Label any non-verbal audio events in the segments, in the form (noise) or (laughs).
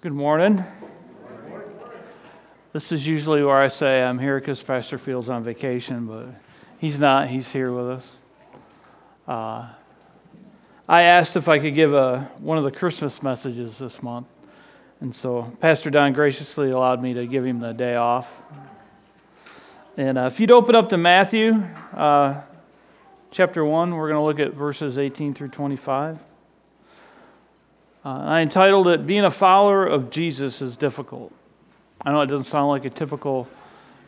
Good morning. This is usually where I say I'm here because Pastor Field's on vacation, but he's not. He's here with us. Uh, I asked if I could give a, one of the Christmas messages this month, and so Pastor Don graciously allowed me to give him the day off. And uh, if you'd open up to Matthew uh, chapter 1, we're going to look at verses 18 through 25. Uh, I entitled it Being a Follower of Jesus is Difficult. I know it doesn't sound like a typical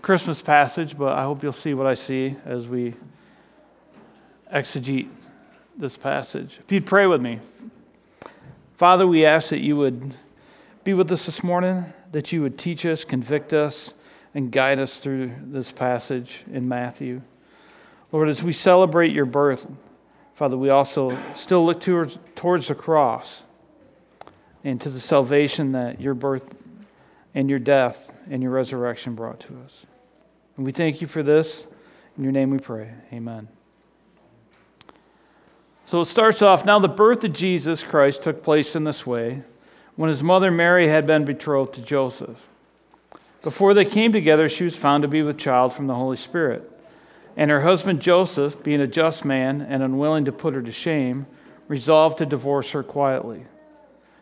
Christmas passage, but I hope you'll see what I see as we exegete this passage. If you'd pray with me. Father, we ask that you would be with us this morning, that you would teach us, convict us, and guide us through this passage in Matthew. Lord, as we celebrate your birth, Father, we also still look towards, towards the cross and to the salvation that your birth and your death and your resurrection brought to us. And we thank you for this. In your name we pray. Amen. So it starts off now, the birth of Jesus Christ took place in this way when his mother Mary had been betrothed to Joseph. Before they came together, she was found to be with child from the Holy Spirit. And her husband Joseph, being a just man and unwilling to put her to shame, resolved to divorce her quietly.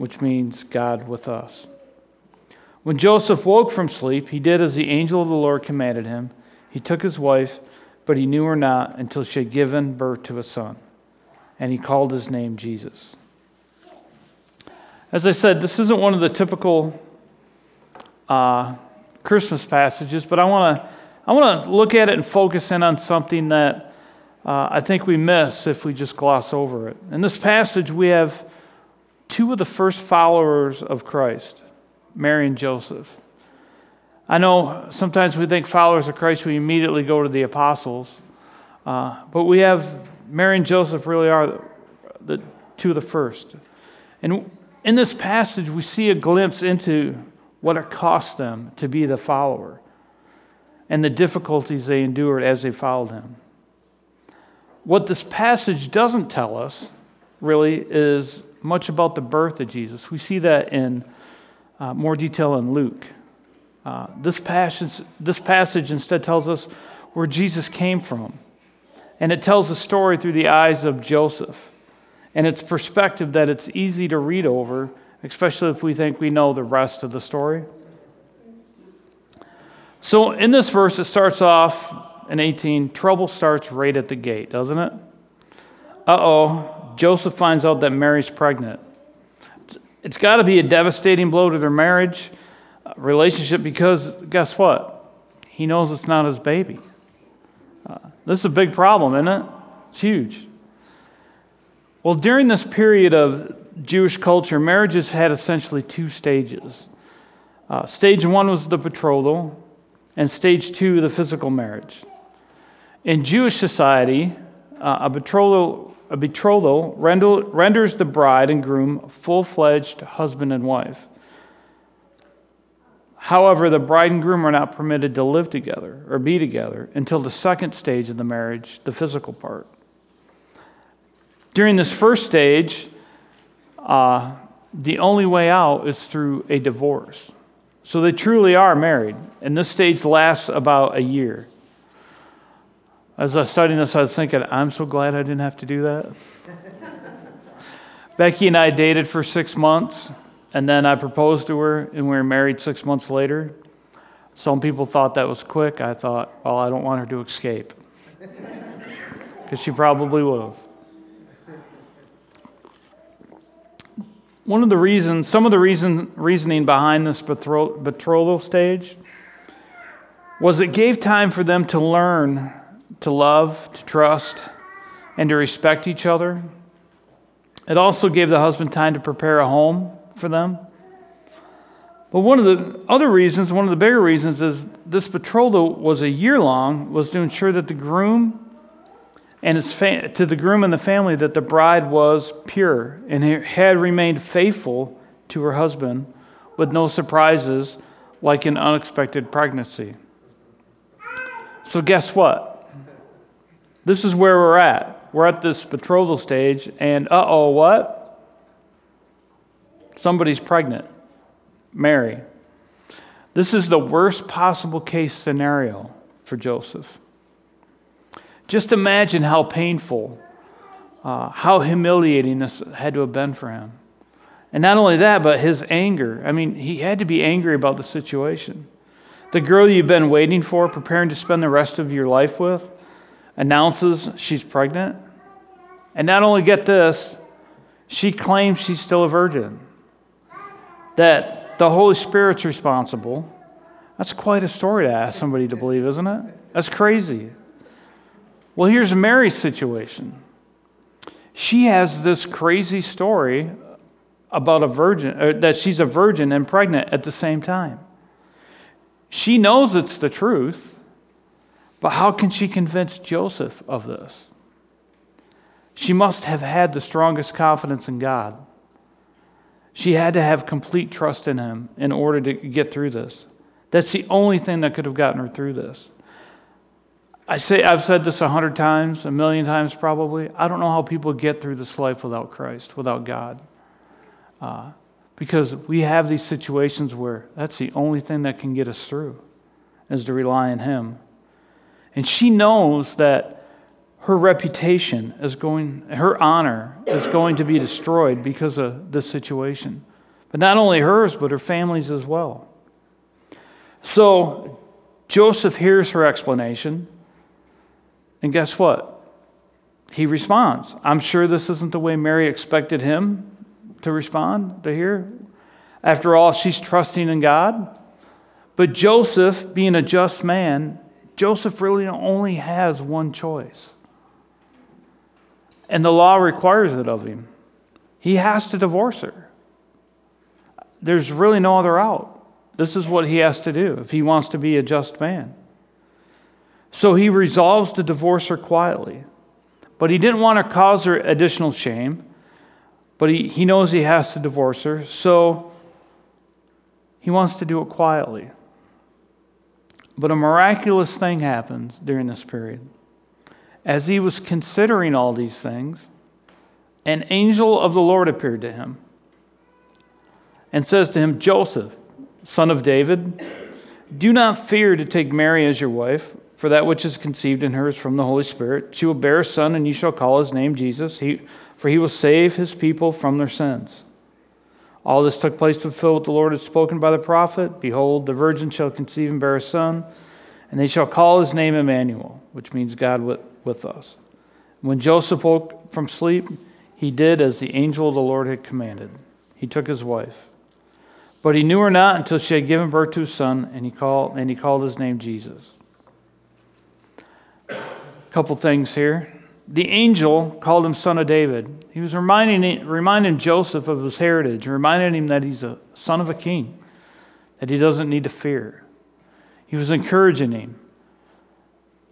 which means God with us. When Joseph woke from sleep, he did as the angel of the Lord commanded him. He took his wife, but he knew her not until she had given birth to a son, and he called his name Jesus. As I said, this isn't one of the typical uh, Christmas passages, but I want to I want to look at it and focus in on something that uh, I think we miss if we just gloss over it. In this passage, we have two of the first followers of Christ, Mary and Joseph. I know sometimes we think followers of Christ, we immediately go to the apostles, uh, but we have Mary and Joseph really are the, the two of the first. And in this passage, we see a glimpse into what it cost them to be the follower and the difficulties they endured as they followed him. What this passage doesn't tell us, really, is much about the birth of Jesus. We see that in uh, more detail in Luke. Uh, this, passage, this passage instead tells us where Jesus came from. And it tells a story through the eyes of Joseph. And it's perspective that it's easy to read over, especially if we think we know the rest of the story. So in this verse, it starts off in 18 trouble starts right at the gate, doesn't it? Uh oh, Joseph finds out that Mary's pregnant. It's got to be a devastating blow to their marriage uh, relationship because guess what? He knows it's not his baby. Uh, this is a big problem, isn't it? It's huge. Well, during this period of Jewish culture, marriages had essentially two stages. Uh, stage one was the betrothal, and stage two, the physical marriage. In Jewish society, uh, a betrothal a betrothal renders the bride and groom full fledged husband and wife. However, the bride and groom are not permitted to live together or be together until the second stage of the marriage, the physical part. During this first stage, uh, the only way out is through a divorce. So they truly are married, and this stage lasts about a year. As I was studying this, I was thinking, I'm so glad I didn't have to do that. (laughs) Becky and I dated for six months, and then I proposed to her, and we were married six months later. Some people thought that was quick. I thought, well, I don't want her to escape. (laughs) Because she probably would have. One of the reasons, some of the reason, reasoning behind this betrothal stage was it gave time for them to learn to love, to trust, and to respect each other. It also gave the husband time to prepare a home for them. But one of the other reasons, one of the bigger reasons, is this betrothal was a year long, was to ensure that the groom and his fa- to the groom and the family that the bride was pure and had remained faithful to her husband with no surprises like an unexpected pregnancy. So, guess what? This is where we're at. We're at this betrothal stage, and uh oh, what? Somebody's pregnant. Mary. This is the worst possible case scenario for Joseph. Just imagine how painful, uh, how humiliating this had to have been for him. And not only that, but his anger. I mean, he had to be angry about the situation. The girl you've been waiting for, preparing to spend the rest of your life with, announces she's pregnant. And not only get this, she claims she's still a virgin. That the Holy Spirit's responsible. That's quite a story to ask somebody to believe, isn't it? That's crazy. Well, here's Mary's situation. She has this crazy story about a virgin, uh, that she's a virgin and pregnant at the same time. She knows it's the truth, but how can she convince Joseph of this? She must have had the strongest confidence in God. She had to have complete trust in Him in order to get through this. That's the only thing that could have gotten her through this. I say I've said this a hundred times, a million times probably. I don't know how people get through this life without Christ, without God. Uh, because we have these situations where that's the only thing that can get us through is to rely on Him. And she knows that her reputation is going, her honor is going to be destroyed because of this situation. But not only hers, but her family's as well. So Joseph hears her explanation. And guess what? He responds. I'm sure this isn't the way Mary expected him to respond, to hear. After all, she's trusting in God. But Joseph, being a just man, Joseph really only has one choice. And the law requires it of him. He has to divorce her. There's really no other out. This is what he has to do if he wants to be a just man. So he resolves to divorce her quietly. But he didn't want to cause her additional shame, but he, he knows he has to divorce her, so he wants to do it quietly. But a miraculous thing happens during this period. As he was considering all these things, an angel of the Lord appeared to him and says to him, Joseph, son of David, do not fear to take Mary as your wife for that which is conceived in her is from the Holy Spirit. She will bear a son, and you shall call his name Jesus, for he will save his people from their sins. All this took place to fulfill what the Lord had spoken by the prophet Behold, the virgin shall conceive and bear a son, and they shall call his name Emmanuel, which means God with, with us. When Joseph woke from sleep, he did as the angel of the Lord had commanded. He took his wife. But he knew her not until she had given birth to a son, and he called, and he called his name Jesus A couple things here. The angel called him son of David. He was reminding, reminding Joseph of his heritage, reminding him that he's a son of a king, that he doesn't need to fear. He was encouraging him.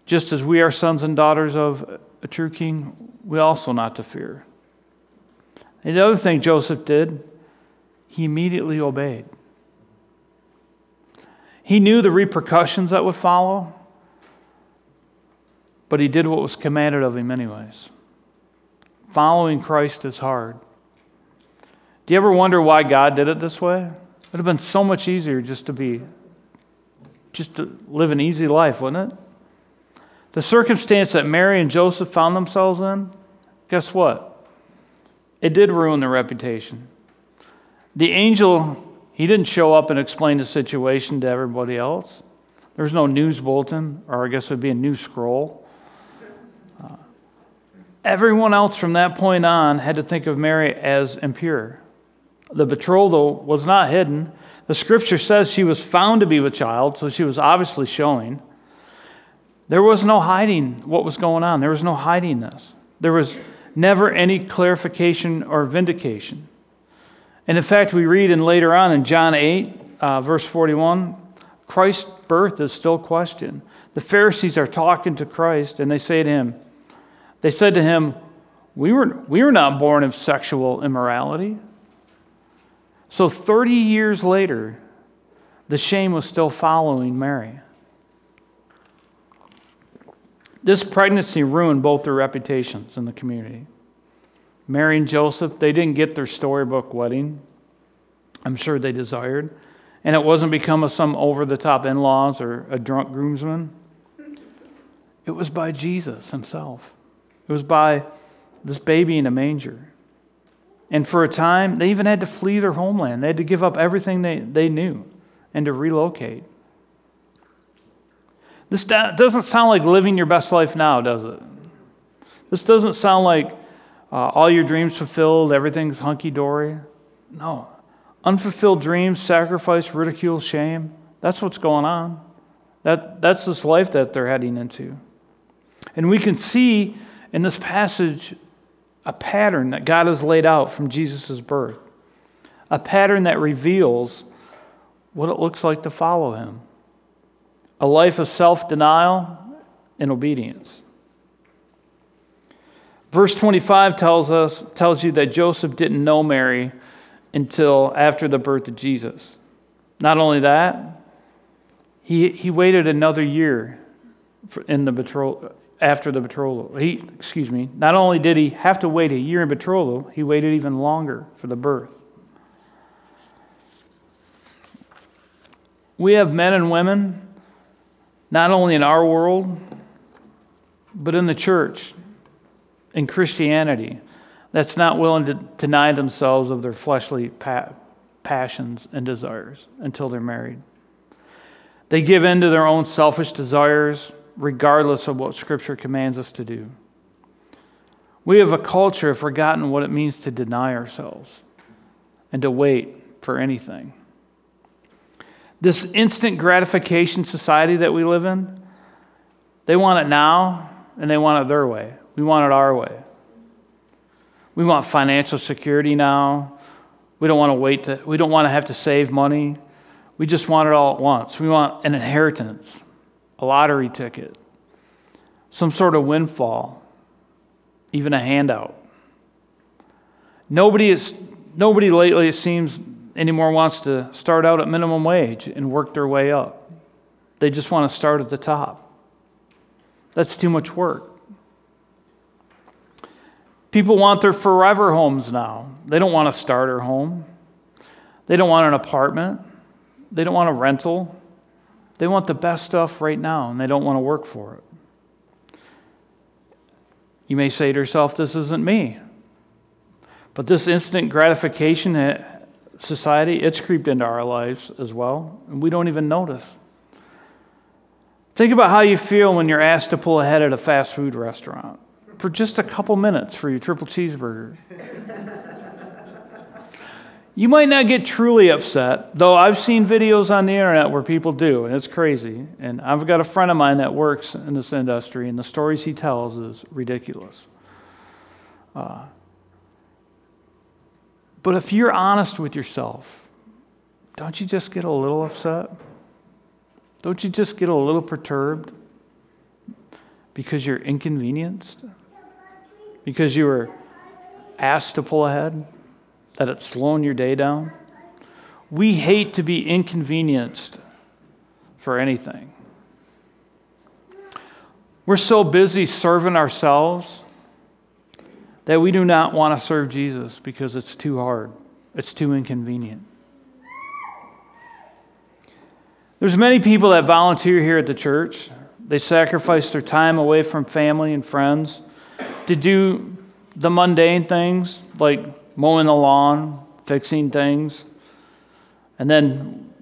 Just as we are sons and daughters of a true king, we also not to fear. And the other thing Joseph did, he immediately obeyed. He knew the repercussions that would follow. But he did what was commanded of him, anyways. Following Christ is hard. Do you ever wonder why God did it this way? It would have been so much easier just to be, just to live an easy life, wouldn't it? The circumstance that Mary and Joseph found themselves in, guess what? It did ruin their reputation. The angel, he didn't show up and explain the situation to everybody else. There was no news bulletin, or I guess it would be a news scroll. Everyone else from that point on had to think of Mary as impure. The betrothal was not hidden. The scripture says she was found to be with child, so she was obviously showing. There was no hiding what was going on. There was no hiding this. There was never any clarification or vindication. And in fact, we read in later on in John 8, uh, verse 41, Christ's birth is still questioned. The Pharisees are talking to Christ and they say to him, they said to him, we were, we were not born of sexual immorality. So 30 years later, the shame was still following Mary. This pregnancy ruined both their reputations in the community. Mary and Joseph, they didn't get their storybook wedding. I'm sure they desired. And it wasn't because of some over the top in laws or a drunk groomsman. It was by Jesus himself. It was by this baby in a manger. And for a time, they even had to flee their homeland. They had to give up everything they, they knew and to relocate. This doesn't sound like living your best life now, does it? This doesn't sound like uh, all your dreams fulfilled, everything's hunky dory. No. Unfulfilled dreams, sacrifice, ridicule, shame. That's what's going on. That, that's this life that they're heading into. And we can see in this passage a pattern that God has laid out from Jesus' birth, a pattern that reveals what it looks like to follow him a life of self denial and obedience. Verse 25 tells us tells you that Joseph didn't know Mary until after the birth of Jesus. Not only that, he, he waited another year in the betrothal, after the betrothal. He, excuse me, not only did he have to wait a year in betrothal, he waited even longer for the birth. We have men and women, not only in our world, but in the church, in Christianity, that's not willing to deny themselves of their fleshly pa- passions and desires until they're married. They give in to their own selfish desires, regardless of what Scripture commands us to do. We have a culture have forgotten what it means to deny ourselves and to wait for anything. This instant gratification society that we live in, they want it now and they want it their way. We want it our way. We want financial security now. We don't want to wait to, we don't want to have to save money. We just want it all at once. We want an inheritance a lottery ticket, some sort of windfall, even a handout. Nobody, is, nobody lately, it seems, anymore wants to start out at minimum wage and work their way up. They just want to start at the top. That's too much work. People want their forever homes now. They don't want a starter home. They don't want an apartment. They don't want a rental. They want the best stuff right now and they don't want to work for it. You may say to yourself, This isn't me. But this instant gratification society, it's creeped into our lives as well, and we don't even notice. Think about how you feel when you're asked to pull ahead at a fast food restaurant for just a couple minutes for your triple cheeseburger. You might not get truly upset, though I've seen videos on the internet where people do, and it's crazy. And I've got a friend of mine that works in this industry, and the stories he tells is ridiculous. Uh, but if you're honest with yourself, don't you just get a little upset? Don't you just get a little perturbed because you're inconvenienced? Because you were asked to pull ahead? That it's slowing your day down. We hate to be inconvenienced for anything. We're so busy serving ourselves that we do not want to serve Jesus because it's too hard, it's too inconvenient. There's many people that volunteer here at the church. They sacrifice their time away from family and friends to do the mundane things like mowing the lawn, fixing things. And then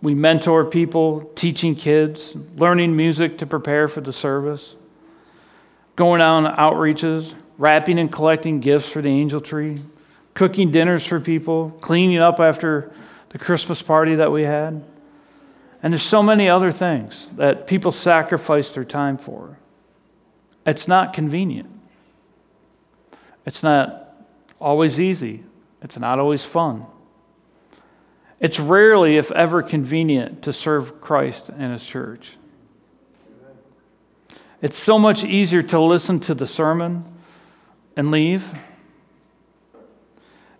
we mentor people, teaching kids, learning music to prepare for the service, going out on outreaches, wrapping and collecting gifts for the angel tree, cooking dinners for people, cleaning up after the Christmas party that we had. And there's so many other things that people sacrifice their time for. It's not convenient. It's not always easy, it's not always fun. It's rarely, if ever, convenient to serve Christ and His church. It's so much easier to listen to the sermon and leave.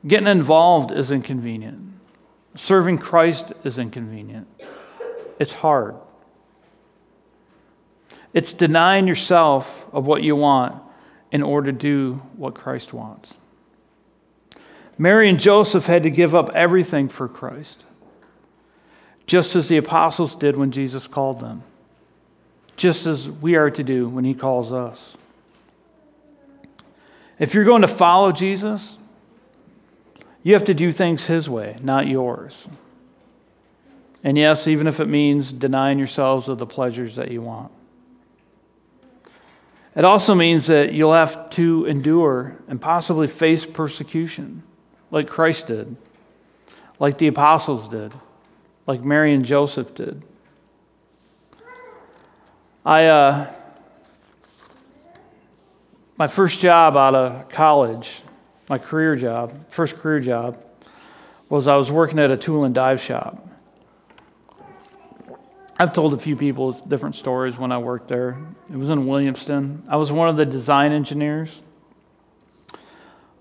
Getting involved is inconvenient. Serving Christ is inconvenient. It's hard. It's denying yourself of what you want in order to do what Christ wants. Mary and Joseph had to give up everything for Christ, just as the apostles did when Jesus called them, just as we are to do when he calls us. If you're going to follow Jesus, you have to do things his way, not yours. And yes, even if it means denying yourselves of the pleasures that you want. It also means that you'll have to endure and possibly face persecution like Christ did, like the apostles did, like Mary and Joseph did. I, uh, my first job out of college, my career job, first career job, was I was working at a tool and die shop. I've told a few people different stories when I worked there. It was in Williamston. I was one of the design engineers.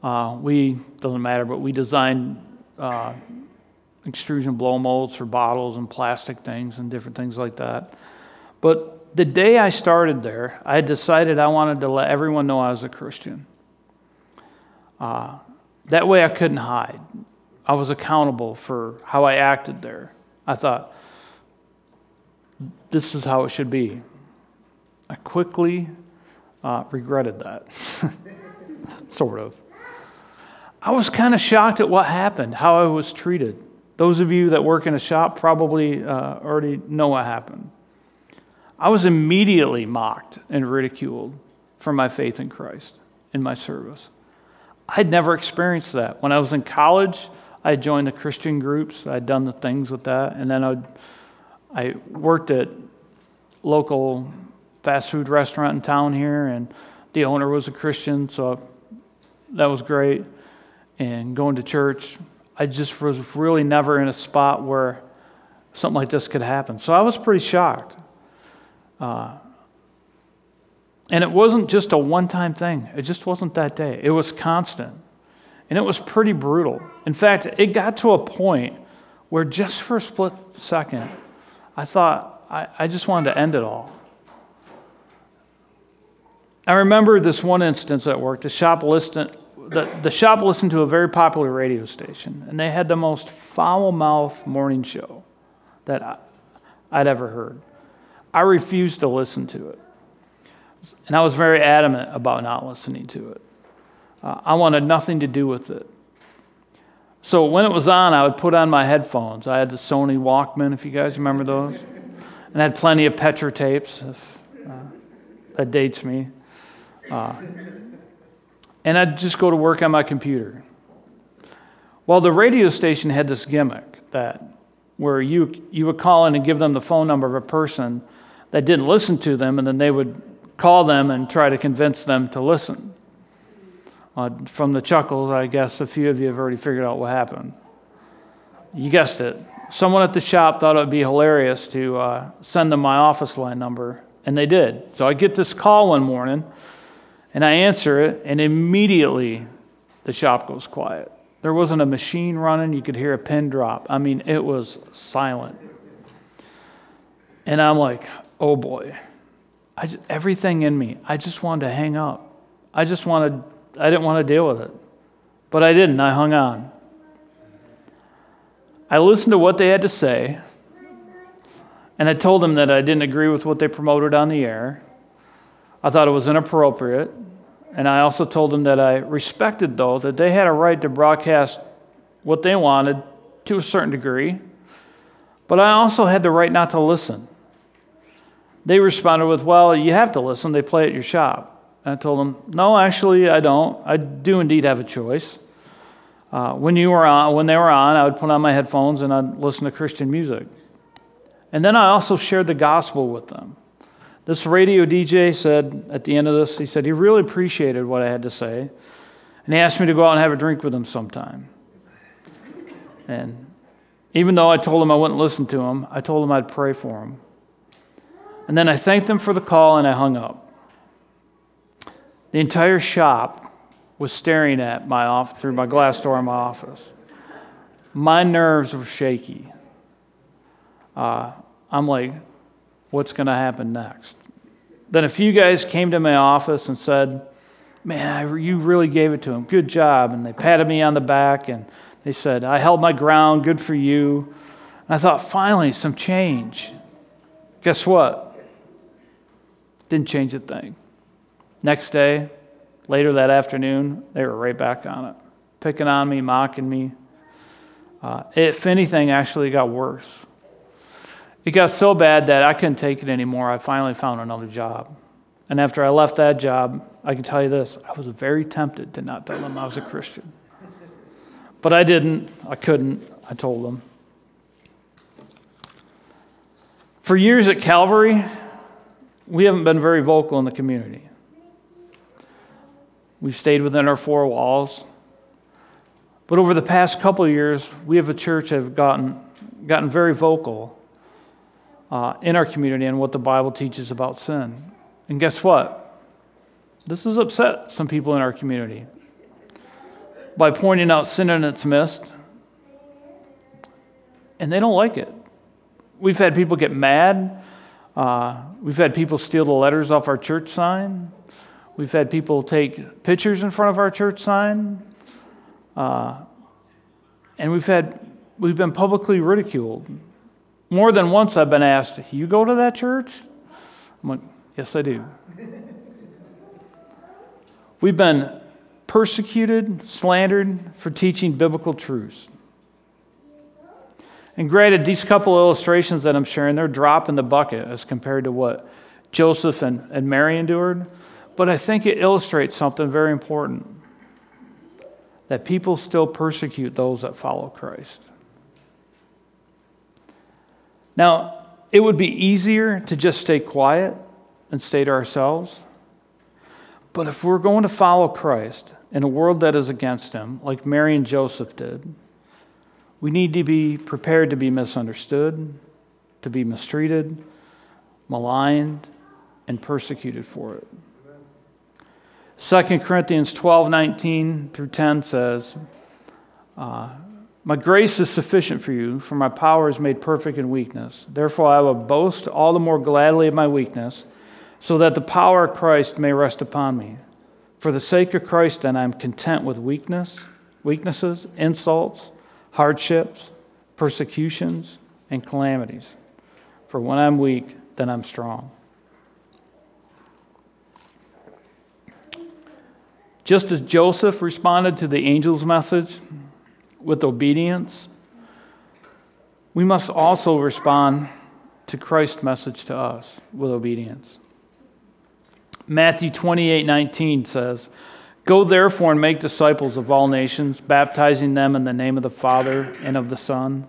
Uh, we, doesn't matter, but we designed uh, extrusion blow molds for bottles and plastic things and different things like that. But the day I started there, I decided I wanted to let everyone know I was a Christian. Uh, that way I couldn't hide. I was accountable for how I acted there. I thought, this is how it should be. I quickly uh, regretted that, (laughs) sort of. I was kind of shocked at what happened, how I was treated. Those of you that work in a shop probably uh, already know what happened. I was immediately mocked and ridiculed for my faith in Christ in my service. I'd never experienced that. When I was in college, I joined the Christian groups. I'd done the things with that. And then I'd, I worked at local fast food restaurant in town here, and the owner was a Christian, so that was great and going to church, I just was really never in a spot where something like this could happen. So I was pretty shocked. Uh, and it wasn't just a one time thing, it just wasn't that day. It was constant. And it was pretty brutal. In fact, it got to a point where just for a split second, I thought, I, I just wanted to end it all. I remember this one instance at work. The shop listed, the, the shop listened to a very popular radio station, and they had the most foul mouth morning show that I, I'd ever heard. I refused to listen to it. And I was very adamant about not listening to it. Uh, I wanted nothing to do with it. So when it was on, I would put on my headphones. I had the Sony Walkman, if you guys remember those. And I had plenty of Petra tapes, if uh, that dates me. Uh, and I'd just go to work on my computer. Well, the radio station had this gimmick that where you, you would call in and give them the phone number of a person that didn't listen to them, and then they would call them and try to convince them to listen. Uh, from the chuckles, I guess a few of you have already figured out what happened. You guessed it. Someone at the shop thought it would be hilarious to uh, send them my office line number, and they did. So I get this call one morning and I answer it, and immediately the shop goes quiet. There wasn't a machine running. You could hear a pin drop. I mean, it was silent. And I'm like, oh boy. Just, everything in me, I just wanted to hang up. I just wanted, I didn't want to deal with it. But I didn't. I hung on. I listened to what they had to say, and I told them that I didn't agree with what they promoted on the air. I thought it was inappropriate. And I also told them that I respected, though, that they had a right to broadcast what they wanted to a certain degree. But I also had the right not to listen. They responded with, Well, you have to listen. They play at your shop. And I told them, No, actually, I don't. I do indeed have a choice. Uh, when, you were on, when they were on, I would put on my headphones and I'd listen to Christian music. And then I also shared the gospel with them. This radio DJ said at the end of this, he said he really appreciated what I had to say. And he asked me to go out and have a drink with him sometime. And Even though I told him I wouldn't listen to him, I told him I'd pray for him. And then I thanked them for the call and I hung up. The entire shop was staring at my off through my glass door in my office. My nerves were shaky. Uh, I'm like, what's going to happen next? Then a few guys came to my office and said, Man, you really gave it to him. Good job. And they patted me on the back and they said, I held my ground. Good for you. And I thought, finally, some change. Guess what? Didn't change a thing. Next day, later that afternoon, they were right back on it, picking on me, mocking me. Uh, if anything, actually got worse. It got so bad that I couldn't take it anymore. I finally found another job. And after I left that job, I can tell you this I was very tempted to not tell them I was a Christian. But I didn't. I couldn't. I told them. For years at Calvary, we haven't been very vocal in the community. We've stayed within our four walls. But over the past couple years, we have a church have gotten, gotten very vocal uh, in our community and what the Bible teaches about sin. And guess what? This has upset some people in our community by pointing out sin in its midst, and they don't like it. We've had people get mad. Uh, we've had people steal the letters off our church sign. We've had people take pictures in front of our church sign. Uh, and we've had we've been publicly ridiculed. More than once I've been asked, You go to that church? I'm like, Yes, I do. We've been persecuted, slandered for teaching biblical truths. And granted, these couple illustrations that I'm sharing, they're drop in the bucket as compared to what Joseph and, and Mary endured. But I think it illustrates something very important that people still persecute those that follow Christ. Now, it would be easier to just stay quiet and stay to ourselves. But if we're going to follow Christ in a world that is against him, like Mary and Joseph did, we need to be prepared to be misunderstood, to be mistreated, maligned, and persecuted for it. 2 Corinthians 12 19 through 10 says, uh, my grace is sufficient for you, for my power is made perfect in weakness. Therefore, I will boast all the more gladly of my weakness, so that the power of Christ may rest upon me. For the sake of Christ, then, I am content with weakness, weaknesses, insults, hardships, persecutions, and calamities. For when I'm weak, then I'm strong. Just as Joseph responded to the angel's message, with obedience, we must also respond to Christ's message to us with obedience. Matthew 28 19 says, Go therefore and make disciples of all nations, baptizing them in the name of the Father and of the Son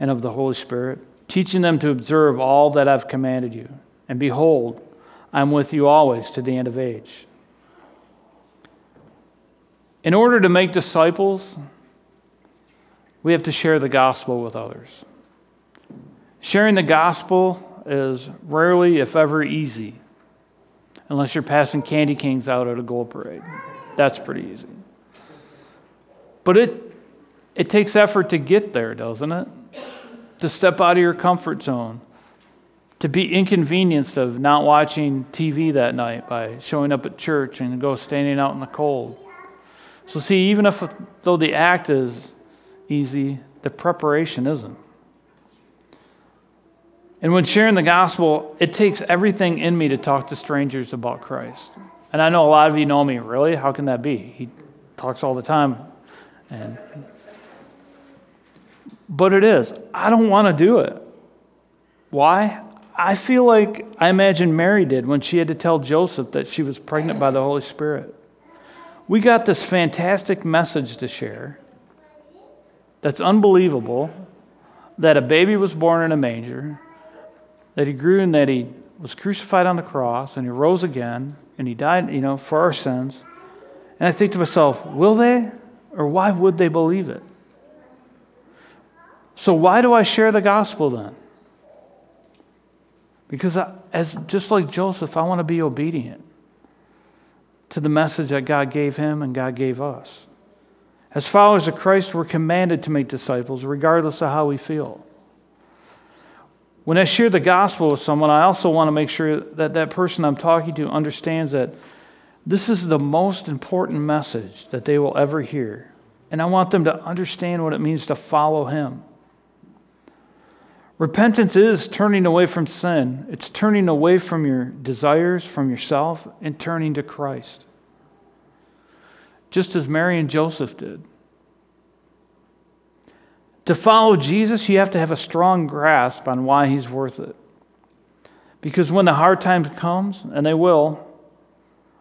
and of the Holy Spirit, teaching them to observe all that I've commanded you. And behold, I'm with you always to the end of age. In order to make disciples, we have to share the gospel with others. Sharing the gospel is rarely, if ever, easy, unless you're passing candy canes out at a gold parade. That's pretty easy. But it, it takes effort to get there, doesn't it? To step out of your comfort zone, to be inconvenienced of not watching TV that night by showing up at church and go standing out in the cold. So, see, even if though the act is easy, the preparation isn't. And when sharing the gospel, it takes everything in me to talk to strangers about Christ. And I know a lot of you know me. Really? How can that be? He talks all the time. And but it is. I don't want to do it. Why? I feel like I imagine Mary did when she had to tell Joseph that she was pregnant by the Holy Spirit. We got this fantastic message to share that's unbelievable that a baby was born in a manger, that he grew and that he was crucified on the cross and he rose again and he died, you know, for our sins. And I think to myself, will they or why would they believe it? So, why do I share the gospel then? Because, I, as, just like Joseph, I want to be obedient to the message that God gave him and God gave us. As followers of Christ, we're commanded to make disciples regardless of how we feel. When I share the gospel with someone, I also want to make sure that that person I'm talking to understands that this is the most important message that they will ever hear. And I want them to understand what it means to follow Him. Repentance is turning away from sin, it's turning away from your desires, from yourself, and turning to Christ. Just as Mary and Joseph did. To follow Jesus, you have to have a strong grasp on why he's worth it. Because when the hard times comes, and they will,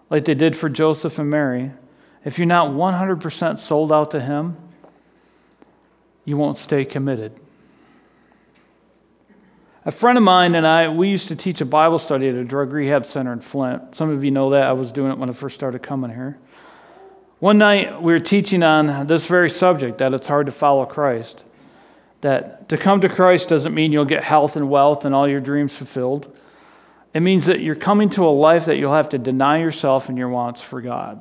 like they did for Joseph and Mary, if you're not 100% sold out to him, you won't stay committed. A friend of mine and I, we used to teach a Bible study at a drug rehab center in Flint. Some of you know that. I was doing it when I first started coming here. One night, we were teaching on this very subject that it's hard to follow Christ. That to come to Christ doesn't mean you'll get health and wealth and all your dreams fulfilled. It means that you're coming to a life that you'll have to deny yourself and your wants for God.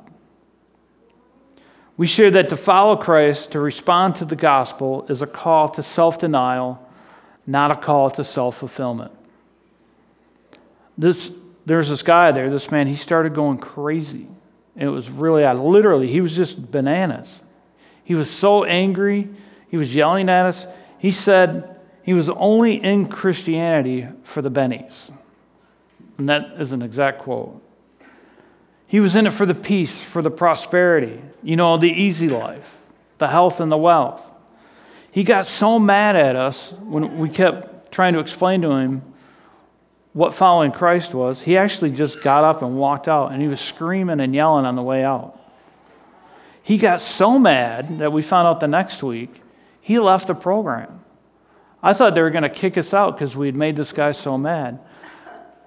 We share that to follow Christ, to respond to the gospel, is a call to self denial not a call to self fulfillment. This, there's this guy there, this man, he started going crazy. It was really, I literally, he was just bananas. He was so angry. He was yelling at us. He said he was only in Christianity for the bennies. And that is an exact quote. He was in it for the peace, for the prosperity, you know, the easy life, the health and the wealth. He got so mad at us when we kept trying to explain to him what following Christ was. He actually just got up and walked out, and he was screaming and yelling on the way out. He got so mad that we found out the next week he left the program. I thought they were going to kick us out because we had made this guy so mad.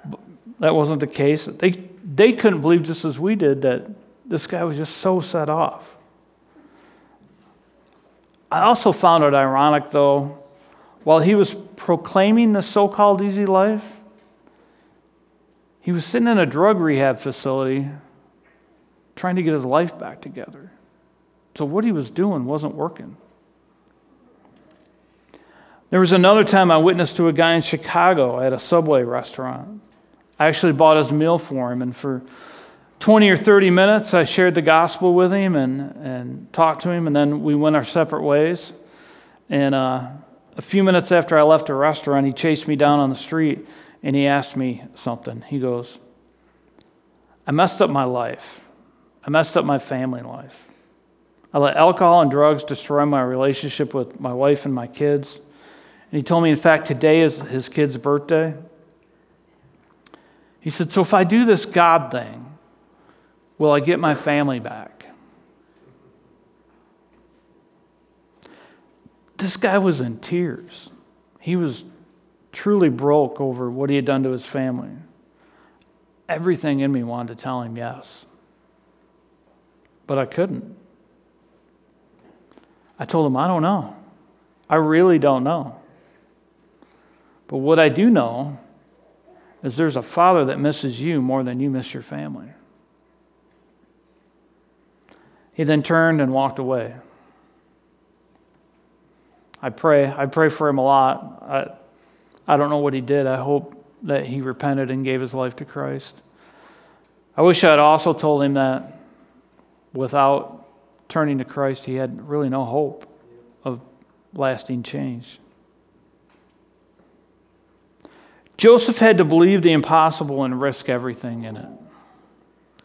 But that wasn't the case. They, they couldn't believe just as we did that this guy was just so set off. I also found it ironic, though, while he was proclaiming the so called easy life, he was sitting in a drug rehab facility trying to get his life back together. So what he was doing wasn't working. There was another time I witnessed to a guy in Chicago at a Subway restaurant. I actually bought his meal for him, and for 20 or 30 minutes, I shared the gospel with him and, and talked to him, and then we went our separate ways. And uh, a few minutes after I left the restaurant, he chased me down on the street and he asked me something. He goes, I messed up my life. I messed up my family life. I let alcohol and drugs destroy my relationship with my wife and my kids. And he told me, in fact, today is his kid's birthday. He said, So if I do this God thing, Will I get my family back? This guy was in tears. He was truly broke over what he had done to his family. Everything in me wanted to tell him yes, but I couldn't. I told him, I don't know. I really don't know. But what I do know is there's a father that misses you more than you miss your family. He then turned and walked away. I pray. I pray for him a lot. I, don't know what he did. I hope that he repented and gave his life to Christ. I wish I had also told him that without turning to Christ, he had really no hope of lasting change. Joseph had to believe the impossible and risk everything in it.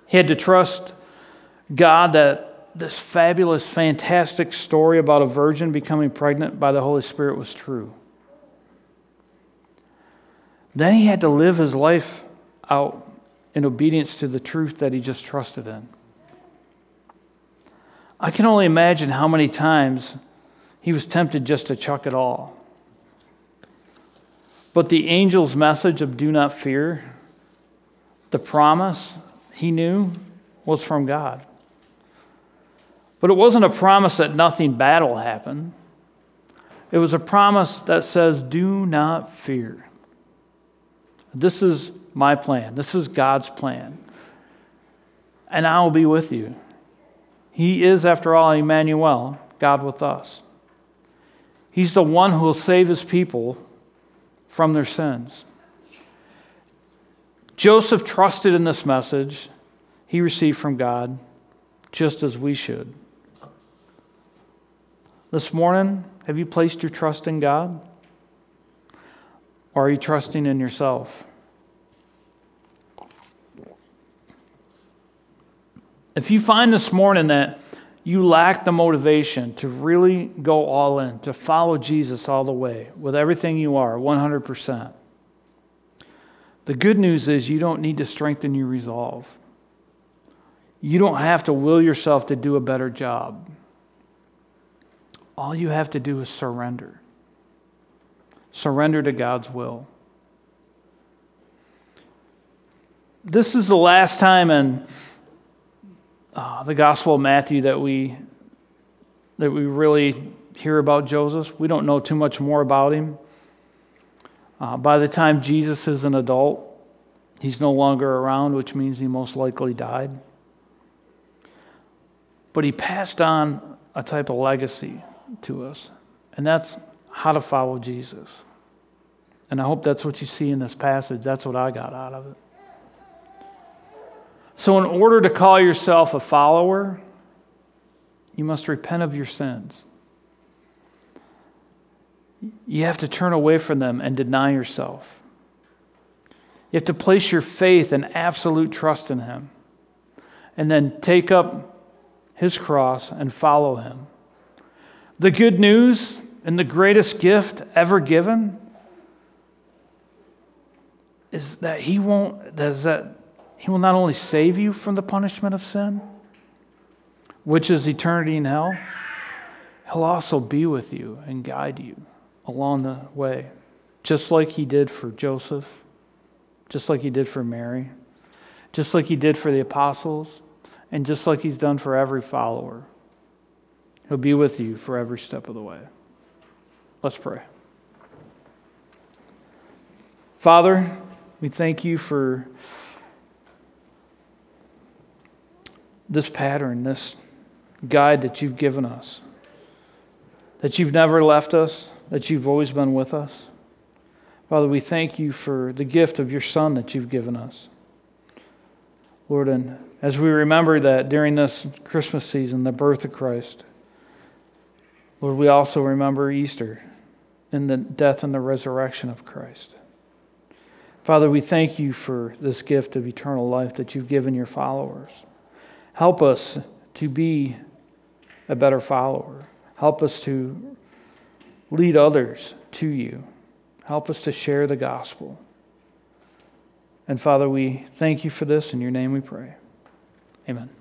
He had to trust God that this fabulous, fantastic story about a virgin becoming pregnant by the Holy Spirit was true. Then he had to live his life out in obedience to the truth that he just trusted in. I can only imagine how many times he was tempted just to chuck it all. But the angel's message of do not fear, the promise he knew was from God. But it wasn't a promise that nothing bad will happen. It was a promise that says, Do not fear. This is my plan. This is God's plan. And I will be with you. He is, after all, Emmanuel, God with us. He's the one who will save his people from their sins. Joseph trusted in this message he received from God, just as we should. This morning, have you placed your trust in God? Or are you trusting in yourself? If you find this morning that you lack the motivation to really go all in, to follow Jesus all the way with everything you are, 100%, the good news is you don't need to strengthen your resolve. You don't have to will yourself to do a better job. All you have to do is surrender. Surrender to God's will. This is the last time in uh, the Gospel of Matthew that we that we really hear about Joseph. We don't know too much more about him. Uh, by the time Jesus is an adult, he's no longer around, which means he most likely died. But he passed on a type of legacy to us, and that's how to follow Jesus. And I hope that's what you see in this passage. That's what I got out of it. So, in order to call yourself a follower, you must repent of your sins. You have to turn away from them and deny yourself. You have to place your faith and absolute trust in Him. And then take up His cross and follow Him. The good news and the greatest gift ever given is that He won't, is that he will not only save you from the punishment of sin, which is eternity in hell, He'll also be with you and guide you along the way, just like He did for Joseph, just like He did for Mary, just like He did for the apostles, and just like He's done for every follower. He'll be with you for every step of the way. Let's pray. Father, we thank you for. this pattern, this guide that you've given us, that you've never left us, that you've always been with us. Father, we thank you for the gift of your Son that you've given us. Lord, and as we remember that during this Christmas season, the birth of Christ, Lord, we also remember Easter and the death and the resurrection of Christ. Father, we thank you for this gift of eternal life that you've given your followers. Help us to be a better follower. Help us to lead others to you. Help us to share the gospel. And Father, we thank you for this. In your name we pray. Amen.